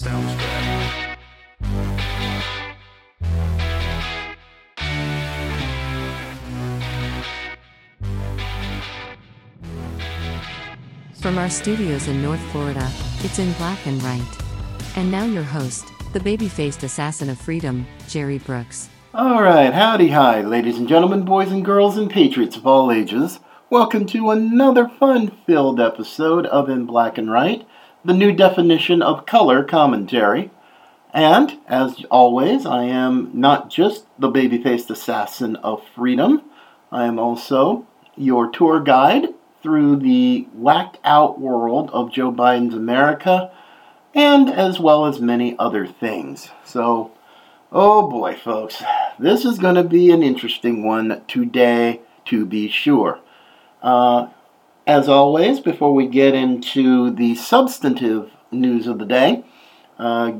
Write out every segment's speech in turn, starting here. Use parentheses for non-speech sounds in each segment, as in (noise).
Sounds good. From our studios in North Florida, it's in black and white. And now your host, the baby faced assassin of freedom, Jerry Brooks. All right, howdy hi, ladies and gentlemen, boys and girls, and patriots of all ages. Welcome to another fun filled episode of In Black and Right, the new definition of color commentary. And, as always, I am not just the baby faced assassin of freedom, I am also your tour guide through the whacked out world of Joe Biden's America, and as well as many other things. So, Oh boy, folks, this is going to be an interesting one today, to be sure. Uh, as always, before we get into the substantive news of the day, uh,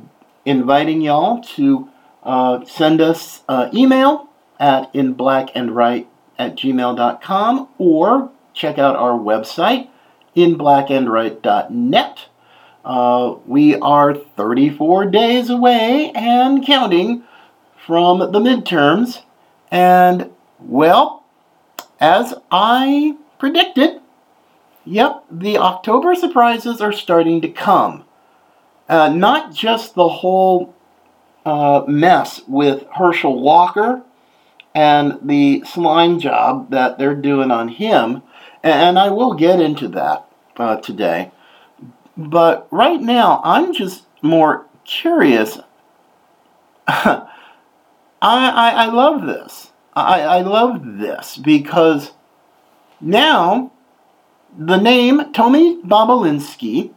inviting y'all to uh, send us uh, email at inblackandright at gmail.com or check out our website, inblackandright.net. Uh, we are 34 days away and counting from the midterms. And, well, as I predicted, yep, the October surprises are starting to come. Uh, not just the whole uh, mess with Herschel Walker and the slime job that they're doing on him, and I will get into that uh, today. But right now, I'm just more curious. (laughs) I, I, I love this. I, I love this because now the name Tony Bobulinski,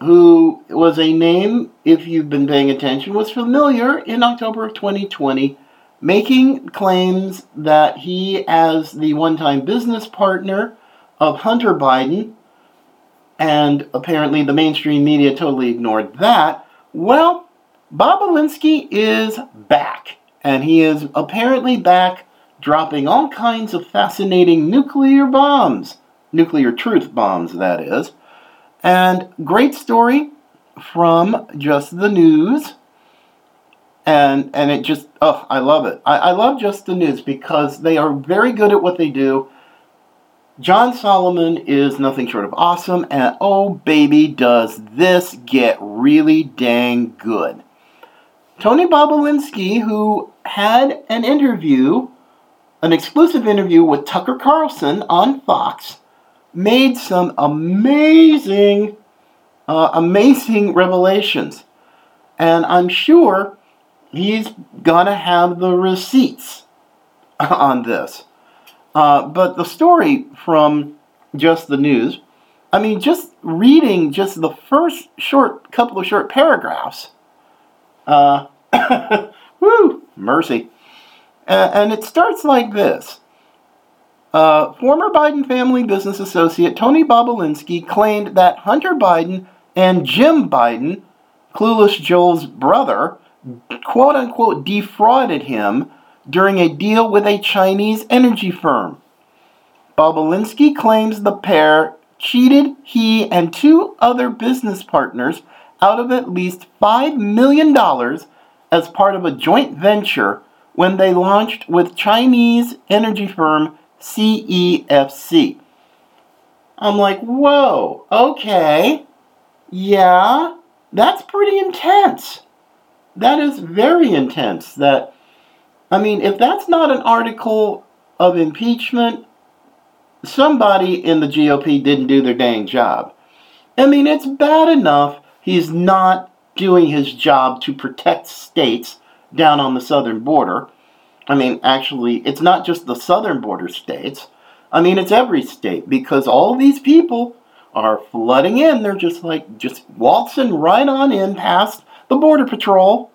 who was a name, if you've been paying attention, was familiar in October of 2020, making claims that he, as the one time business partner of Hunter Biden, and apparently the mainstream media totally ignored that. Well, Bobulinski is back, and he is apparently back dropping all kinds of fascinating nuclear bombs, nuclear truth bombs, that is. And great story from Just the News. And, and it just, oh, I love it. I, I love Just the News because they are very good at what they do John Solomon is nothing short of awesome, and oh baby, does this get really dang good. Tony Bobulinski, who had an interview, an exclusive interview with Tucker Carlson on Fox, made some amazing, uh, amazing revelations. And I'm sure he's gonna have the receipts (laughs) on this. Uh, but the story from just the news, I mean, just reading just the first short couple of short paragraphs, uh, (coughs) woo, mercy. Uh, and it starts like this. Uh, former Biden family business associate Tony Bobulinski claimed that Hunter Biden and Jim Biden, Clueless Joe's brother, quote unquote defrauded him during a deal with a Chinese energy firm. Bobulinski claims the pair cheated he and two other business partners out of at least $5 million as part of a joint venture when they launched with Chinese energy firm CEFC. I'm like, whoa, okay, yeah, that's pretty intense. That is very intense. That I mean, if that's not an article of impeachment, somebody in the GOP didn't do their dang job. I mean, it's bad enough he's not doing his job to protect states down on the southern border. I mean, actually, it's not just the southern border states. I mean, it's every state because all these people are flooding in. They're just like, just waltzing right on in past the Border Patrol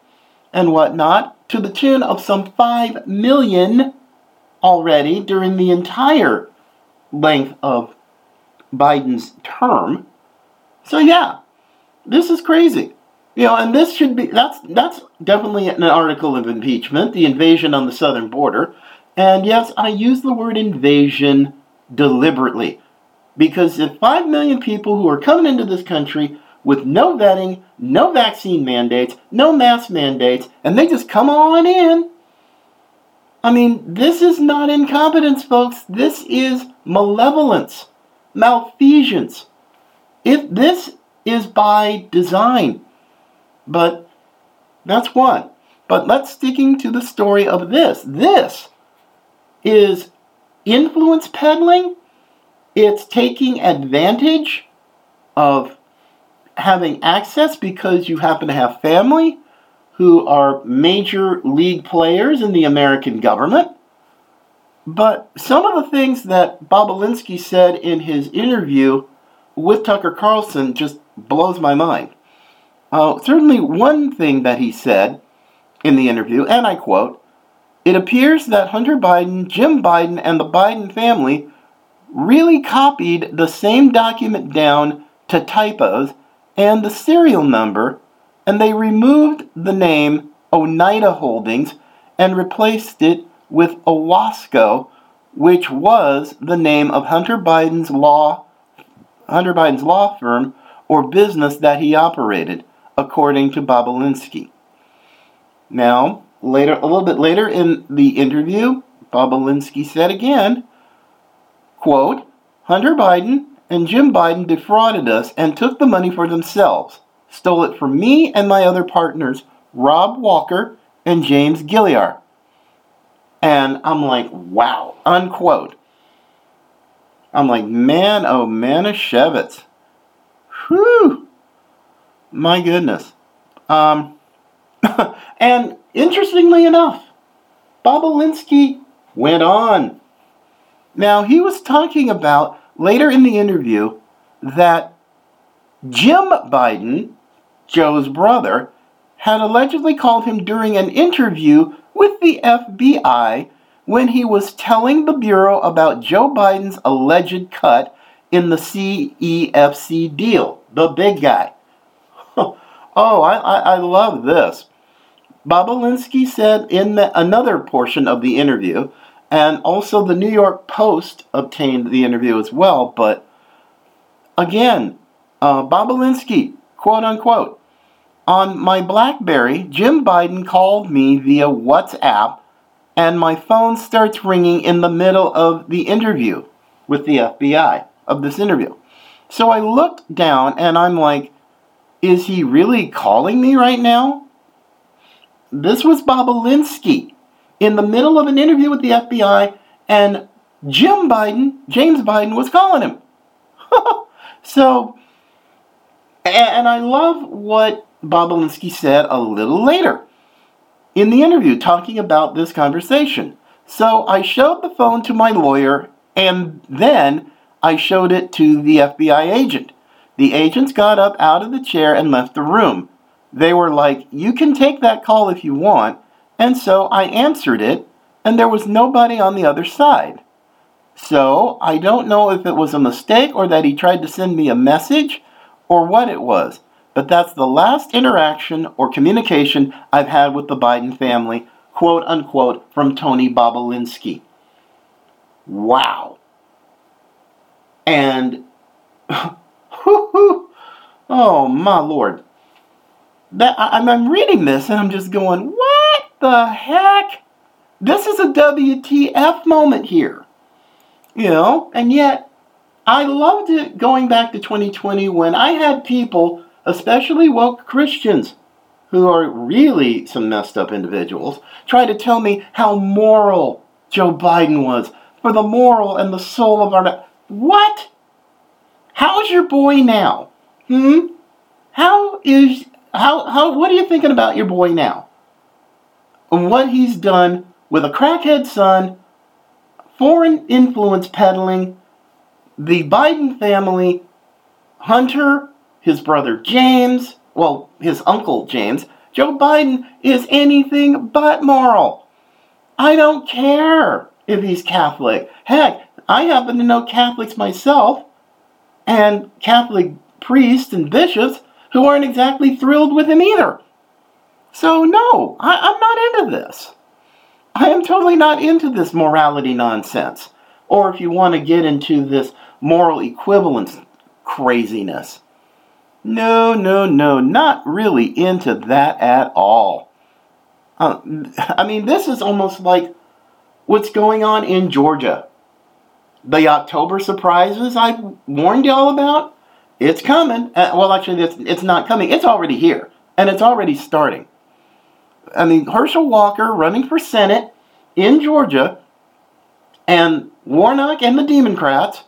and whatnot to the tune of some 5 million already during the entire length of Biden's term. So yeah, this is crazy. You know, and this should be that's that's definitely an article of impeachment, the invasion on the southern border. And yes, I use the word invasion deliberately. Because if 5 million people who are coming into this country with no vetting, no vaccine mandates, no mask mandates, and they just come on in. I mean, this is not incompetence, folks. This is malevolence, malfeasance. If this is by design, but that's one. But let's sticking to the story of this. This is influence peddling. It's taking advantage of having access because you happen to have family who are major league players in the American government. But some of the things that Bobulinski said in his interview with Tucker Carlson just blows my mind. Uh, certainly, one thing that he said in the interview, and I quote, it appears that Hunter Biden, Jim Biden, and the Biden family really copied the same document down to typos and the serial number, and they removed the name Oneida Holdings and replaced it with Owasco, which was the name of Hunter Biden's law Hunter Biden's law firm or business that he operated, according to Bobulinski. Now, later a little bit later in the interview, Bobulinski said again, quote, Hunter Biden and Jim Biden defrauded us and took the money for themselves, stole it from me and my other partners, Rob Walker and James Gilliar. And I'm like, wow, unquote. I'm like, man, oh, man, Manischewitz. Whew. My goodness. Um, (laughs) and interestingly enough, Bobulinski went on. Now, he was talking about later in the interview that Jim Biden, Joe's brother, had allegedly called him during an interview with the FBI when he was telling the Bureau about Joe Biden's alleged cut in the CEFC deal, the big guy. Oh, I, I, I love this. Bobulinski said in the, another portion of the interview and also the New York Post obtained the interview as well. But again, uh, Bobulinski, quote unquote, on my Blackberry, Jim Biden called me via WhatsApp, and my phone starts ringing in the middle of the interview with the FBI of this interview. So I looked down and I'm like, is he really calling me right now? This was Bobulinski in the middle of an interview with the FBI, and Jim Biden, James Biden, was calling him. (laughs) so, and I love what Bobulinski said a little later in the interview talking about this conversation. So I showed the phone to my lawyer, and then I showed it to the FBI agent. The agents got up out of the chair and left the room. They were like, You can take that call if you want, and so I answered it, and there was nobody on the other side. So I don't know if it was a mistake or that he tried to send me a message or what it was, but that's the last interaction or communication I've had with the Biden family, quote unquote, from Tony Bobulinski. Wow. And, (laughs) (laughs) oh my lord. That, I, I'm reading this and I'm just going, what? the heck? This is a WTF moment here. You know, and yet I loved it going back to 2020 when I had people, especially woke Christians, who are really some messed up individuals, try to tell me how moral Joe Biden was for the moral and the soul of our. What? How's your boy now? Hmm? How is how how what are you thinking about your boy now? and what he's done with a crackhead son, foreign influence peddling, the Biden family, Hunter, his brother James, well, his uncle James, Joe Biden is anything but moral. I don't care if he's Catholic. Heck, I happen to know Catholics myself and Catholic priests and bishops who aren't exactly thrilled with him either. So, no, I, I'm not into this. I am totally not into this morality nonsense. Or if you want to get into this moral equivalence craziness. No, no, no, not really into that at all. Uh, I mean, this is almost like what's going on in Georgia. The October surprises I warned y'all about, it's coming. Uh, well, actually, it's, it's not coming. It's already here, and it's already starting. I mean, Herschel Walker running for Senate in Georgia, and Warnock and the Democrats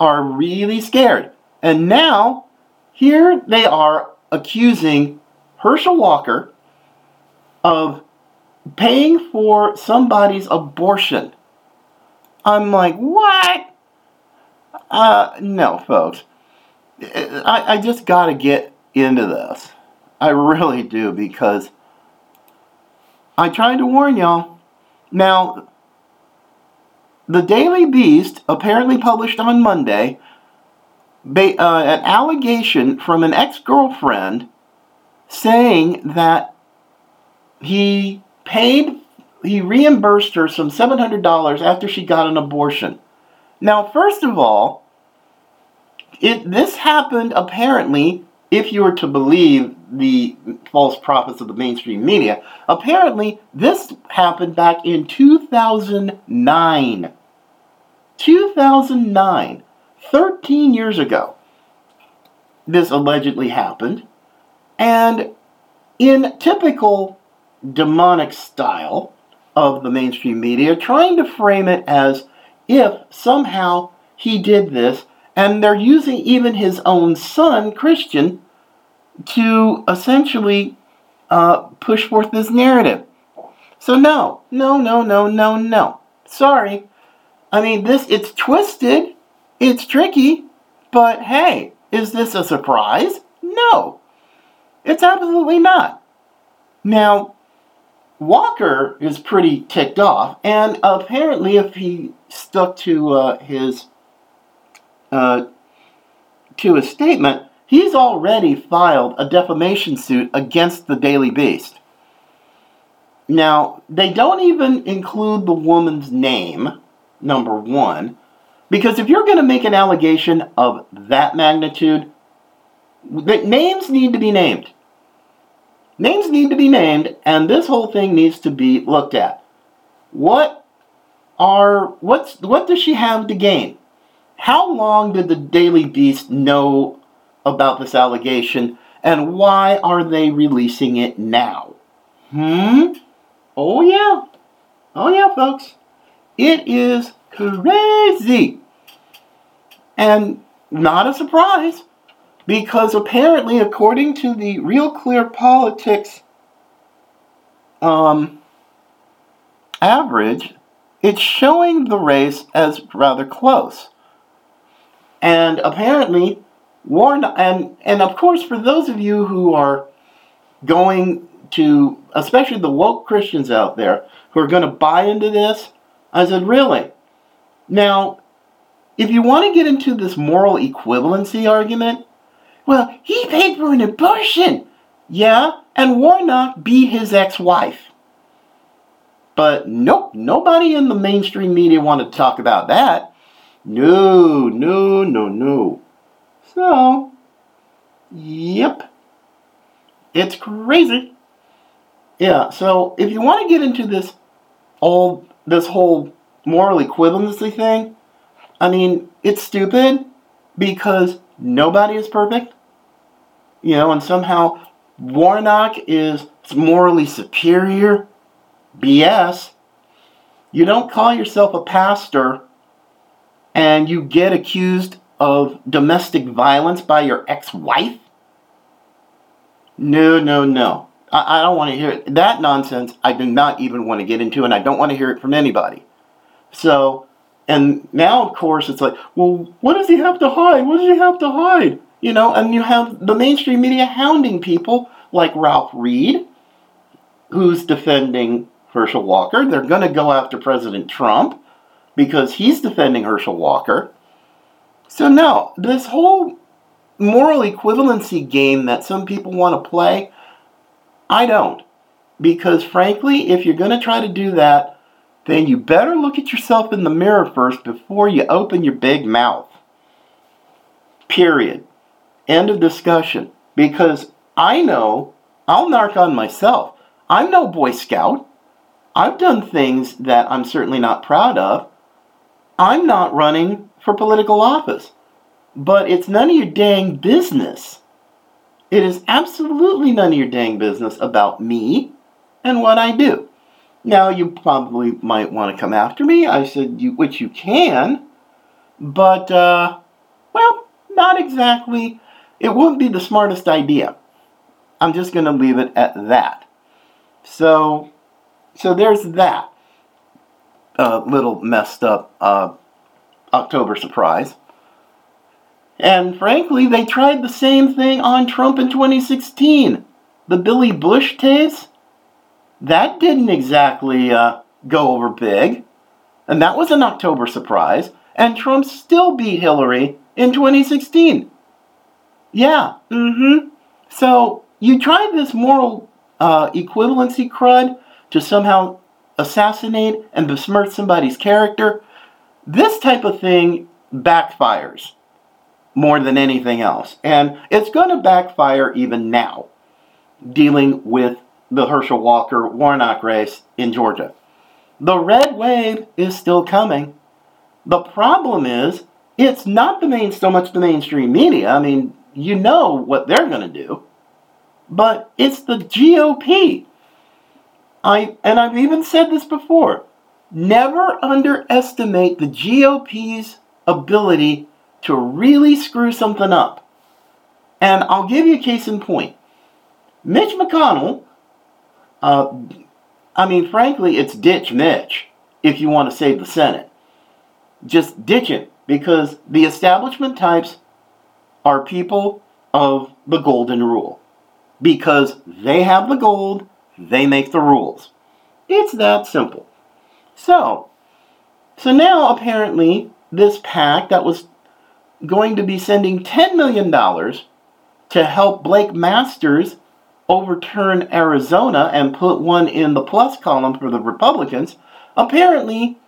are really scared. And now, here they are accusing Herschel Walker of paying for somebody's abortion. I'm like, what? Uh, no, folks. I, I just got to get into this. I really do because I tried to warn y'all. Now, the Daily Beast apparently published on Monday ba- uh, an allegation from an ex girlfriend saying that he paid, he reimbursed her some $700 after she got an abortion. Now, first of all, it, this happened apparently, if you were to believe the false prophets of the mainstream media, apparently this happened back in 2009. 2009, 13 years ago, this allegedly happened. And in typical demonic style of the mainstream media, trying to frame it as if somehow he did this and they're using even his own son, Christian, to essentially uh, push forth this narrative. So no, no, no, no, no, no. Sorry. I mean, this it's twisted, it's tricky, but hey, is this a surprise? No, it's absolutely not. Now, Walker is pretty ticked off, and apparently, if he stuck to uh, his uh, to his statement, he's already filed a defamation suit against the Daily Beast. Now, they don't even include the woman's name, number one, because if you're going to make an allegation of that magnitude, the names need to be named. Names need to be named, and this whole thing needs to be looked at. What are what's what does she have to gain? How long did the Daily Beast know about this allegation, and why are they releasing it now? Hmm? Oh, yeah. Oh, yeah, folks. It is crazy. And not a surprise, because apparently, according to the Real Clear Politics um, average, it's showing the race as rather close. And apparently, Warren, and, and of course, for those of you who are going to, especially the woke Christians out there, who are going to buy into this, I said, really? Now, if you want to get into this moral equivalency argument, well, he paid for an abortion. Yeah, and Warnock beat his ex wife. But nope, nobody in the mainstream media wanted to talk about that. No, no, no, no. So, yep. It's crazy. Yeah, so if you want to get into this all this whole moral equivalency thing, I mean, it's stupid because nobody is perfect. You know, and somehow Warnock is morally superior. BS. You don't call yourself a pastor and you get accused of domestic violence by your ex wife? No, no, no. I, I don't want to hear it. That nonsense I do not even want to get into, and I don't want to hear it from anybody. So, and now, of course, it's like, well, what does he have to hide? What does he have to hide? You know, and you have the mainstream media hounding people like Ralph Reed, who's defending Herschel Walker. They're going to go after President Trump because he's defending Herschel Walker. So, no, this whole moral equivalency game that some people want to play, I don't. Because, frankly, if you're going to try to do that, then you better look at yourself in the mirror first before you open your big mouth. Period. End of discussion. because I know I'll narc on myself. I'm no Boy Scout. I've done things that I'm certainly not proud of. I'm not running for political office. But it's none of your dang business. It is absolutely none of your dang business about me and what I do. Now, you probably might want to come after me. I said, you, which you can, but, uh, well, not exactly. It wouldn't be the smartest idea. I'm just going to leave it at that. So, so there's that uh, little messed up uh, October surprise. And frankly, they tried the same thing on Trump in 2016. The Billy Bush tapes, that didn't exactly uh, go over big. And that was an October surprise. And Trump still beat Hillary in 2016. Yeah, mm hmm. So you try this moral uh, equivalency crud to somehow assassinate and besmirch somebody's character. This type of thing backfires more than anything else. And it's going to backfire even now, dealing with the Herschel Walker Warnock race in Georgia. The red wave is still coming. The problem is, it's not the main so much the mainstream media. I mean, you know what they're going to do, but it's the GOP. I and I've even said this before. Never underestimate the GOP's ability to really screw something up. And I'll give you a case in point. Mitch McConnell, uh, I mean, frankly, it's ditch Mitch if you want to save the Senate. Just ditch it because the establishment types are people of the golden rule. Because they have the gold, they make the rules. It's that simple. So, so now apparently this pack that was going to be sending $10 million to help Blake Masters overturn Arizona and put one in the plus column for the Republicans, apparently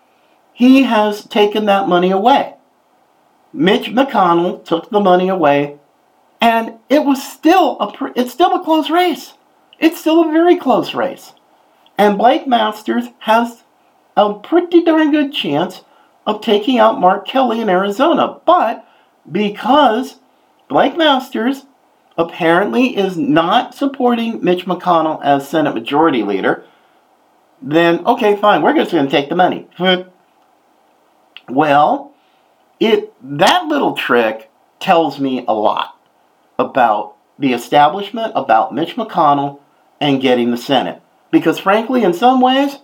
he has taken that money away. Mitch McConnell took the money away, and it was still a it's still a close race. It's still a very close race. And Blake Masters has a pretty darn good chance of taking out Mark Kelly in Arizona. But because Blake Masters apparently is not supporting Mitch McConnell as Senate Majority Leader, then okay, fine, we're just going to take the money. (laughs) well, it that little trick tells me a lot about the establishment, about Mitch McConnell, and getting the Senate. Because frankly, in some ways,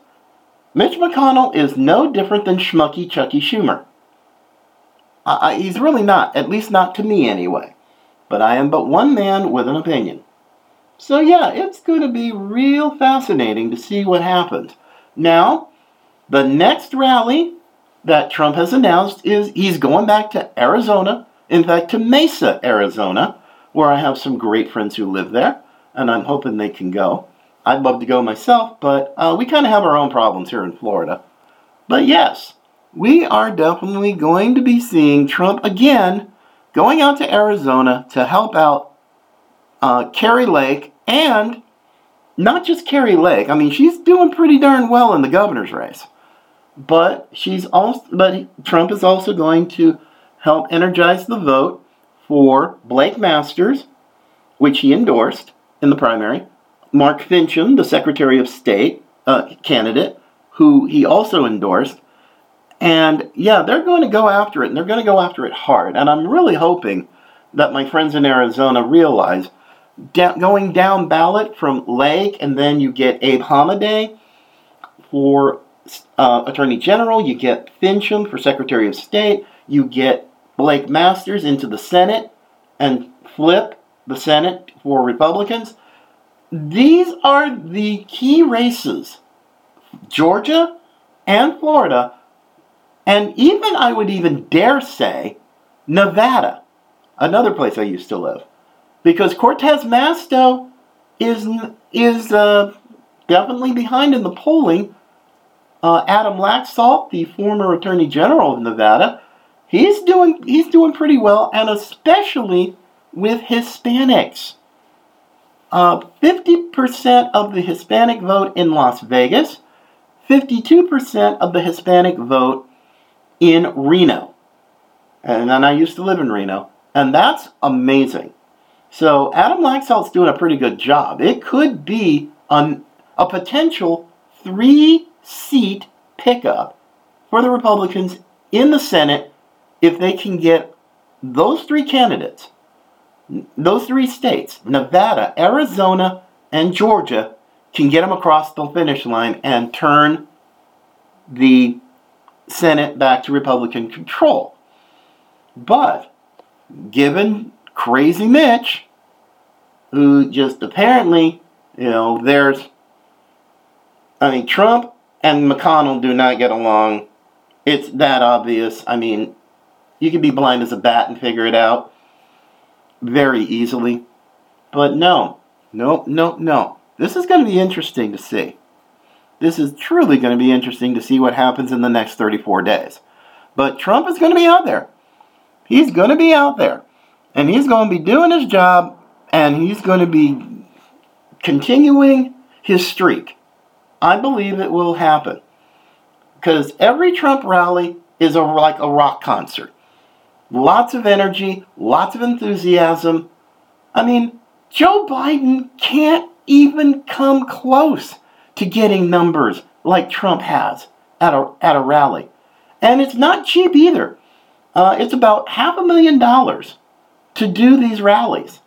Mitch McConnell is no different than Schmucky Chucky Schumer. I, he's really not, at least not to me anyway. But I am but one man with an opinion. So yeah, it's going to be real fascinating to see what happens. Now, the next rally that Trump has announced is he's going back to Arizona, in fact, to Mesa, Arizona, where I have some great friends who live there, and I'm hoping they can go. I'd love to go myself, but uh, we kind of have our own problems here in Florida. But yes, we are definitely going to be seeing Trump again going out to Arizona to help out uh, Kari Lake and not just Kari Lake. I mean, she's doing pretty darn well in the governor's race. But she's also, but Trump is also going to help energize the vote for Blake Masters, which he endorsed in the primary, Mark Finchem, the Secretary of State uh, candidate, who he also endorsed, and yeah, they're going to go after it, and they're going to go after it hard. And I'm really hoping that my friends in Arizona realize da- going down ballot from Lake, and then you get Abe Hamadeh for uh, Attorney General, you get Finchem for Secretary of State, you get Blake Masters into the Senate, and flip the Senate for Republicans. These are the key races. Georgia and Florida and even, I would even dare say, Nevada, another place I used to live. Because Cortez Masto is, is uh, definitely behind in the polling. Uh, Adam Laxalt, the former Attorney General of Nevada, he's doing, he's doing pretty well, and especially with Hispanics. uh, 50% of the Hispanic vote in Las Vegas, 52% of the Hispanic vote in Reno. And then I used to live in Reno. And that's amazing. So Adam Laxalt's doing a pretty good job. It could be an, a potential three seat pickup for the Republicans in the Senate if they can get those three candidates, those three states, Nevada, Arizona, and Georgia, can get them across the finish line and turn the Senate back to Republican control. But given crazy Mitch, who just apparently, you know, there's, I mean, Trump and McConnell do not get along. It's that obvious. I mean, you can be blind as a bat and figure it out very easily. But no, no, no, no. This is going to be interesting to see. This is truly going to be interesting to see what happens in the next 34 days. But Trump is going to be out there. He's going to be out there. And he's going to be doing his job and he's going to be continuing his streak. I believe it will happen. Because every Trump rally is a, like a rock concert. Lots of energy, lots of enthusiasm. I mean, Joe Biden can't even come close to getting numbers like Trump has at a, at a rally. And it's not cheap either. Uh, it's about half a million dollars to do these rallies.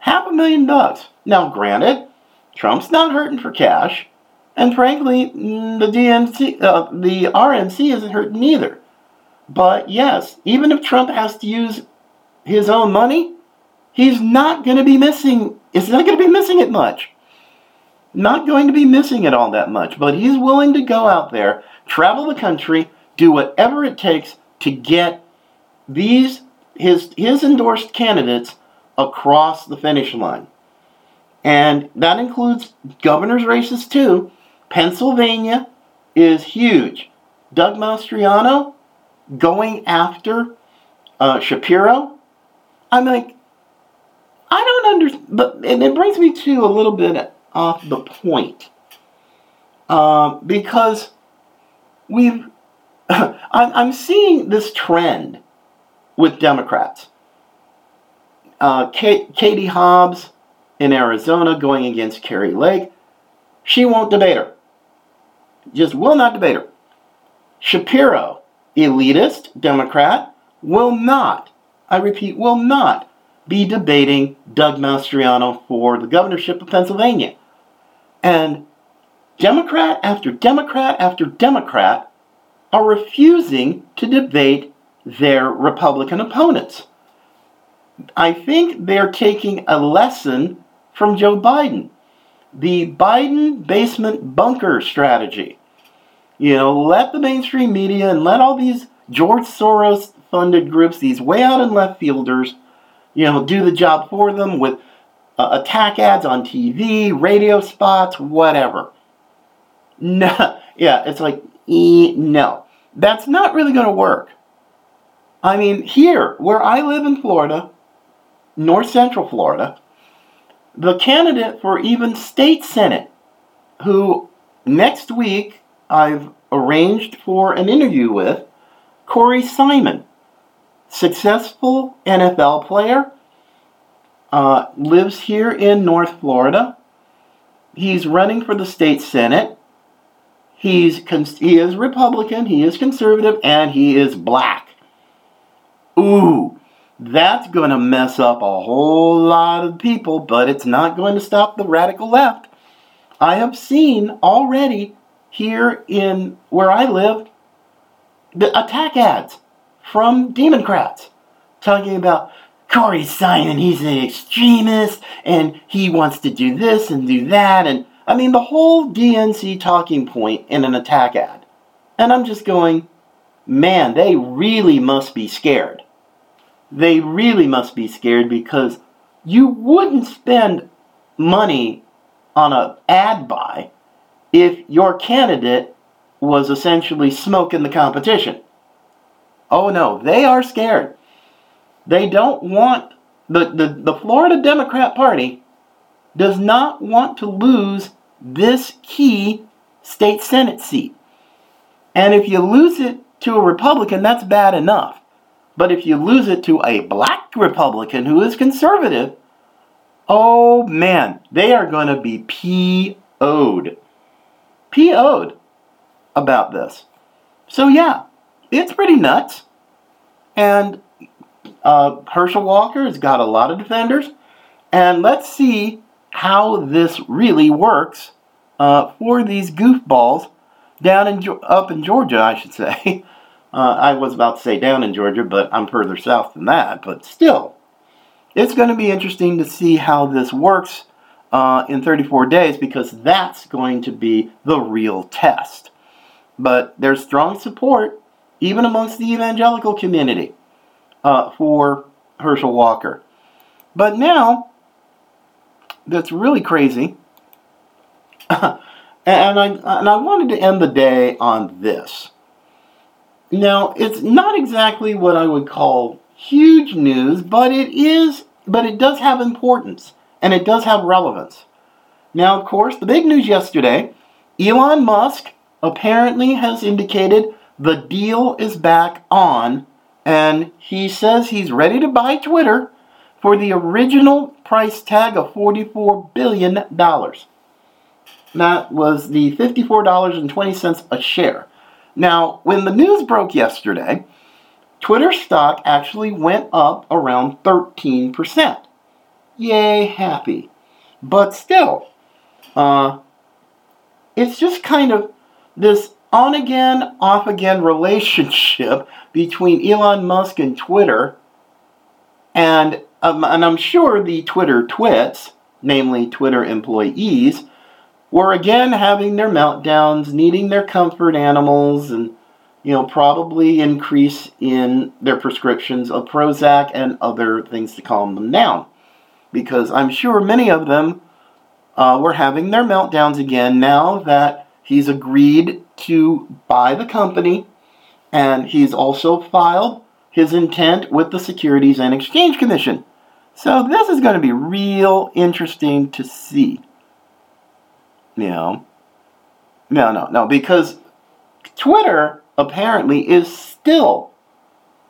Half a million bucks. Now, granted, Trump's not hurting for cash, and frankly, mm, the DNC, uh, the RNC isn't hurting either. But yes, even if Trump has to use his own money, he's not going to be missing. It's not going to be missing it much. Not going to be missing it all that much. But he's willing to go out there, travel the country, do whatever it takes to get these his his endorsed candidates across the finish line. And that includes governor's races too. Pennsylvania is huge. Doug Mastriano going after uh, Shapiro. I'm like, I don't understand. But and it brings me to a little bit off the point uh, because we've. (laughs) I'm seeing this trend with Democrats. Uh, Katie Hobbs in Arizona going against Kari Lake. She won't debate her. Just will not debate her. Shapiro elitist Democrat will not, I repeat, will not be debating Doug Mastriano for the governorship of Pennsylvania. And Democrat after Democrat after Democrat are refusing to debate their Republican opponents. I think they're taking a lesson from Joe Biden. The Biden basement bunker strategy. You know, let the mainstream media and let all these George Soros funded groups, these way out and left fielders, you know, do the job for them with uh, attack ads on TV, radio spots, whatever. No, (laughs) yeah, it's like, e- no. That's not really going to work. I mean, here, where I live in Florida, north central Florida, the candidate for even state senate, who next week I've arranged for an interview with Corey Simon, successful NFL player, uh, lives here in North Florida. He's running for the state senate. He's he is Republican, he is conservative, and he is black. Ooh, that's going to mess up a whole lot of people, but it's not going to stop the radical left. I have seen already here in where I live the attack ads from Democrats talking about Corey Simon, he's an extremist and he wants to do this and do that. And I mean, the whole DNC talking point in an attack ad. And I'm just going, man, they really must be scared. They really must be scared because you wouldn't spend money on an ad buy if your candidate was essentially smoking the competition. Oh no, they are scared. They don't want the, the, the Florida Democrat Party does not want to lose this key state Senate seat. And if you lose it to a Republican, that's bad enough. But if you lose it to a black Republican who is conservative, oh man, they are going to be PO'd. PO'd about this. So yeah, it's pretty nuts. And uh, Herschel Walker has got a lot of defenders. And let's see how this really works uh, for these goofballs down in up in Georgia, I should say. (laughs) Uh, I was about to say down in Georgia, but I'm further south than that. But still, it's going to be interesting to see how this works uh, in 34 days because that's going to be the real test. But there's strong support, even amongst the evangelical community, uh, for Herschel Walker. But now, that's really crazy. (laughs) and I and I wanted to end the day on this. Now, it's not exactly what I would call huge news, but it is but it does have importance and it does have relevance. Now, of course, the big news yesterday, Elon Musk apparently has indicated the deal is back on and he says he's ready to buy Twitter for the original price tag of $44 billion. That was the $54.20 a share. Now, when the news broke yesterday, Twitter stock actually went up around 13%. Yay, happy. But still, uh, it's just kind of this on again, off again (laughs) relationship between Elon Musk and Twitter. And, um, and I'm sure the Twitter twits, namely Twitter employees, were again having their meltdowns, needing their comfort animals, and you know probably increase in their prescriptions of Prozac and other things to calm them down, because I'm sure many of them uh, were having their meltdowns again now that he's agreed to buy the company, and he's also filed his intent with the Securities and Exchange Commission. So this is going to be real interesting to see. You know? No, no, no, because Twitter apparently is still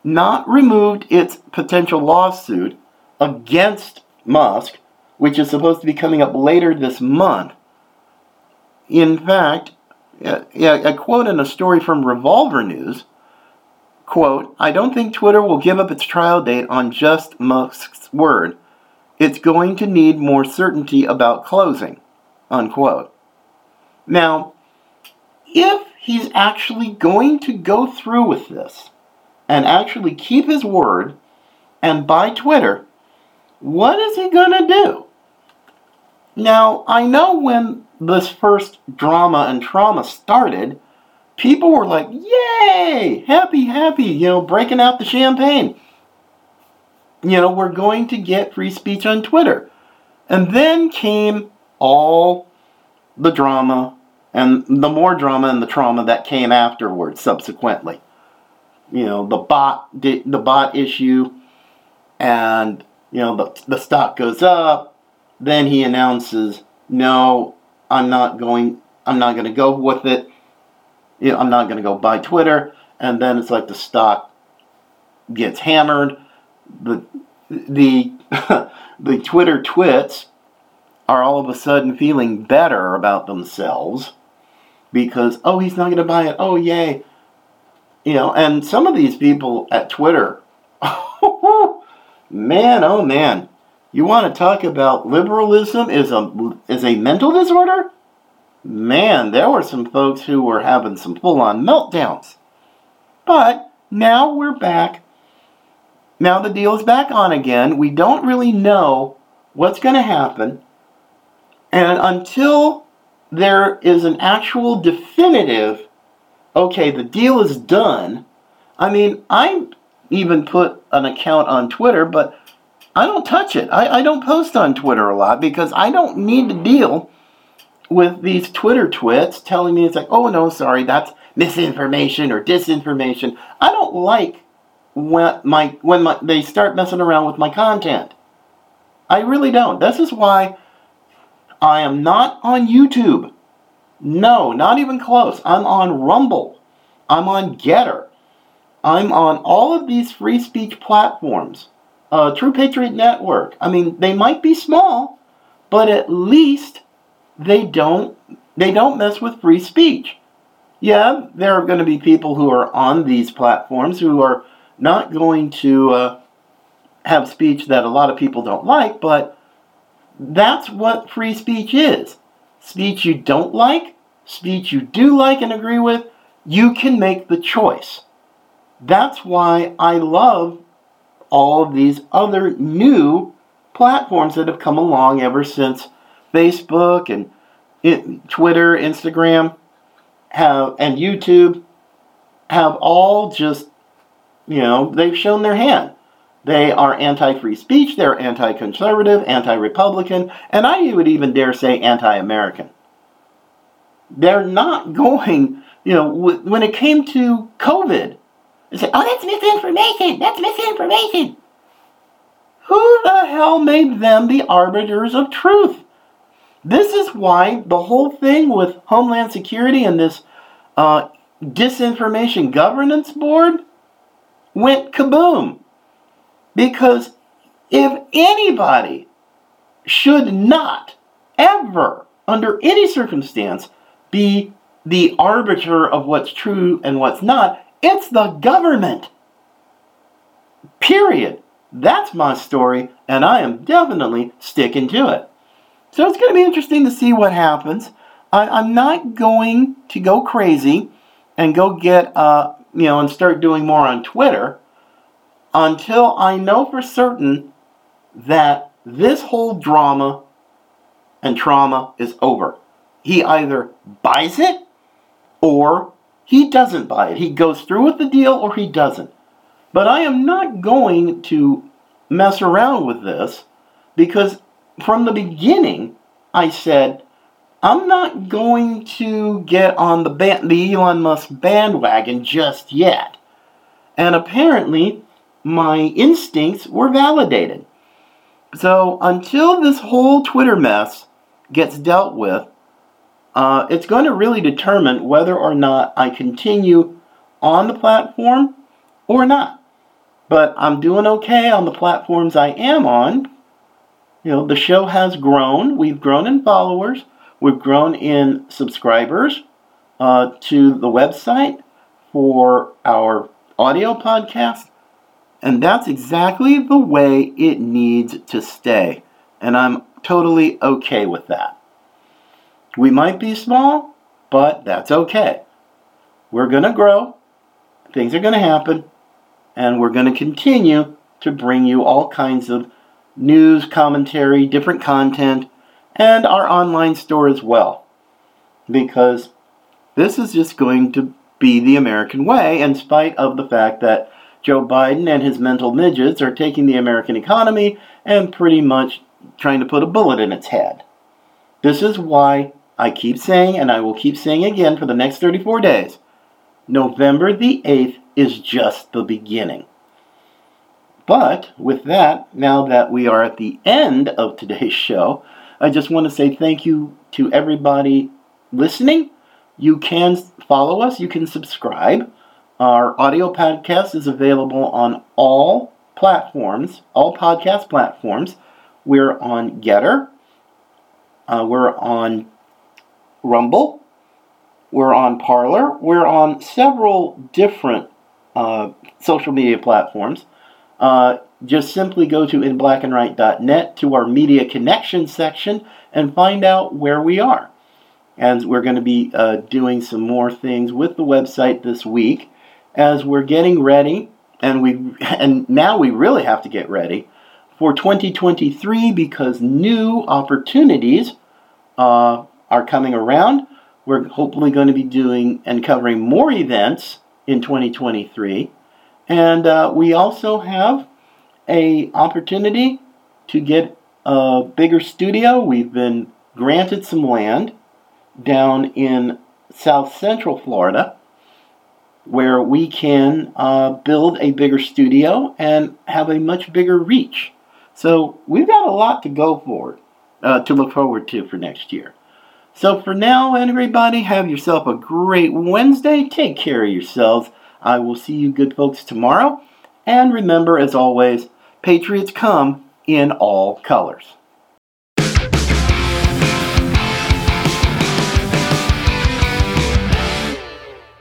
not removed its potential lawsuit against Musk, which is supposed to be coming up later this month. In fact, a quote in a story from Revolver News, quote, I don't think Twitter will give up its trial date on just Musk's word. It's going to need more certainty about closing, unquote. Now, if he's actually going to go through with this and actually keep his word and buy Twitter, what is he going to do? Now, I know when this first drama and trauma started, people were like, yay, happy, happy, you know, breaking out the champagne. You know, we're going to get free speech on Twitter. And then came all the drama and the more drama and the trauma that came afterwards subsequently. You know the bot the bot issue and you know the, the stock goes up then he announces no i'm not going i'm not going to go with it. You know, i'm not going to go buy twitter. And then it's like the stock gets hammered. The the (laughs) the twitter twits are all of a sudden feeling better about themselves because, oh, he's not going to buy it. Oh, yay. You know, and some of these people at Twitter, (laughs) man, oh, man. You want to talk about liberalism is a, is a mental disorder? Man, there were some folks who were having some full on meltdowns. But now we're back. Now the deal is back on again. We don't really know what's going to happen. And until there is an actual definitive, okay, the deal is done. I mean, I even put an account on Twitter, but I don't touch it. I, I don't post on Twitter a lot because I don't need to hmm. deal with these Twitter twits telling me it's like, oh no, sorry, that's misinformation or disinformation. I don't like when my when my, they start messing around with my content. I really don't. This is why I am not on YouTube. No, not even close. I'm on Rumble. I'm on GETTR. I'm on all of these free speech platforms. Uh, True Patriot Network. I mean, they might be small, but at least they don't they don't mess with free speech. Yeah, there are going to be people who are on these platforms who are not going to uh, have speech that a lot of people don't like, but that's what free speech is. Speech you don't like, speech you do like and agree with, you can make the choice. That's why I love all of these other new platforms that have come along ever since Facebook and Twitter, Instagram, have and YouTube have all just you know they've shown their hand. They are anti-free speech, they're anti-conservative, anti-republican, and I would even dare say anti-American. They're not (laughs) going, you know, when it came to COVID, they say, "Oh, that's misinformation. That's misinformation." Who the hell made them the arbiters of truth? This is why the whole thing with Homeland Security and this uh, Disinformation Governance Board went kaboom. Because if anybody should not ever, under any circumstance, be the arbiter of what's true and what's not, it's the government. Period. That's my story, and I am definitely sticking to it. So it's going to be interesting to see what happens. I, am not going to go crazy and go get, uh, you know, and start doing more on Twitter until I know for certain that this whole drama and trauma is over. He either buys it or he doesn't buy it. He goes through with the deal or he doesn't. But I am not going to mess around with this because from the beginning, I said, I'm not going to get on the, the Elon Musk bandwagon just yet. And apparently, my instincts were validated. So until this whole Twitter mess gets dealt with, uh, it's going to really determine whether or not I continue on the platform or not. But I'm doing okay on the platforms I am on you know, the show has grown. We've grown in followers. We've grown in subscribers uh, to the website for our audio podcast. And that's exactly the way it needs to stay. And I'm totally okay with that. We might be small, but that's okay. We're going to grow. Things are going to happen. And we're going to continue to bring you all kinds of news, commentary, different content, and our online store as well. Because this is just going to be the American way, in spite of the fact that Joe Biden and his mental midgets are taking the American economy and pretty much trying to put a bullet in its head. This is why I keep saying, and I will keep saying again for the next 34 days November the 8th is just the beginning. But with that, now that we are at the end of today's (laughs) show, I just want to say thank you to everybody listening. You can follow us, you can subscribe. Our audio podcast is available on all platforms, all podcast platforms. We're on GETTR, uh, we're on Rumble, we're on Parler, we're on several different uh, social media platforms. Uh, just simply go to inblackandright.net to our media connection section and find out where we are. And we're going to be uh, doing some more things with the website this week as we're getting ready, and we and now we really have to get ready for 2023 because new opportunities uh, are coming around. We're hopefully going to be doing and covering more events in 2023 and uh, we also have a opportunity to get a bigger studio. We've been granted some land down in south central Florida where we can uh, build a bigger studio and have a much bigger reach. So we've got a lot to go for. uh, to look forward to for next year. So for now, everybody, have yourself a great Wednesday. Take care of yourselves. I will see you good folks tomorrow. And remember, as always, Patriots come in all colors.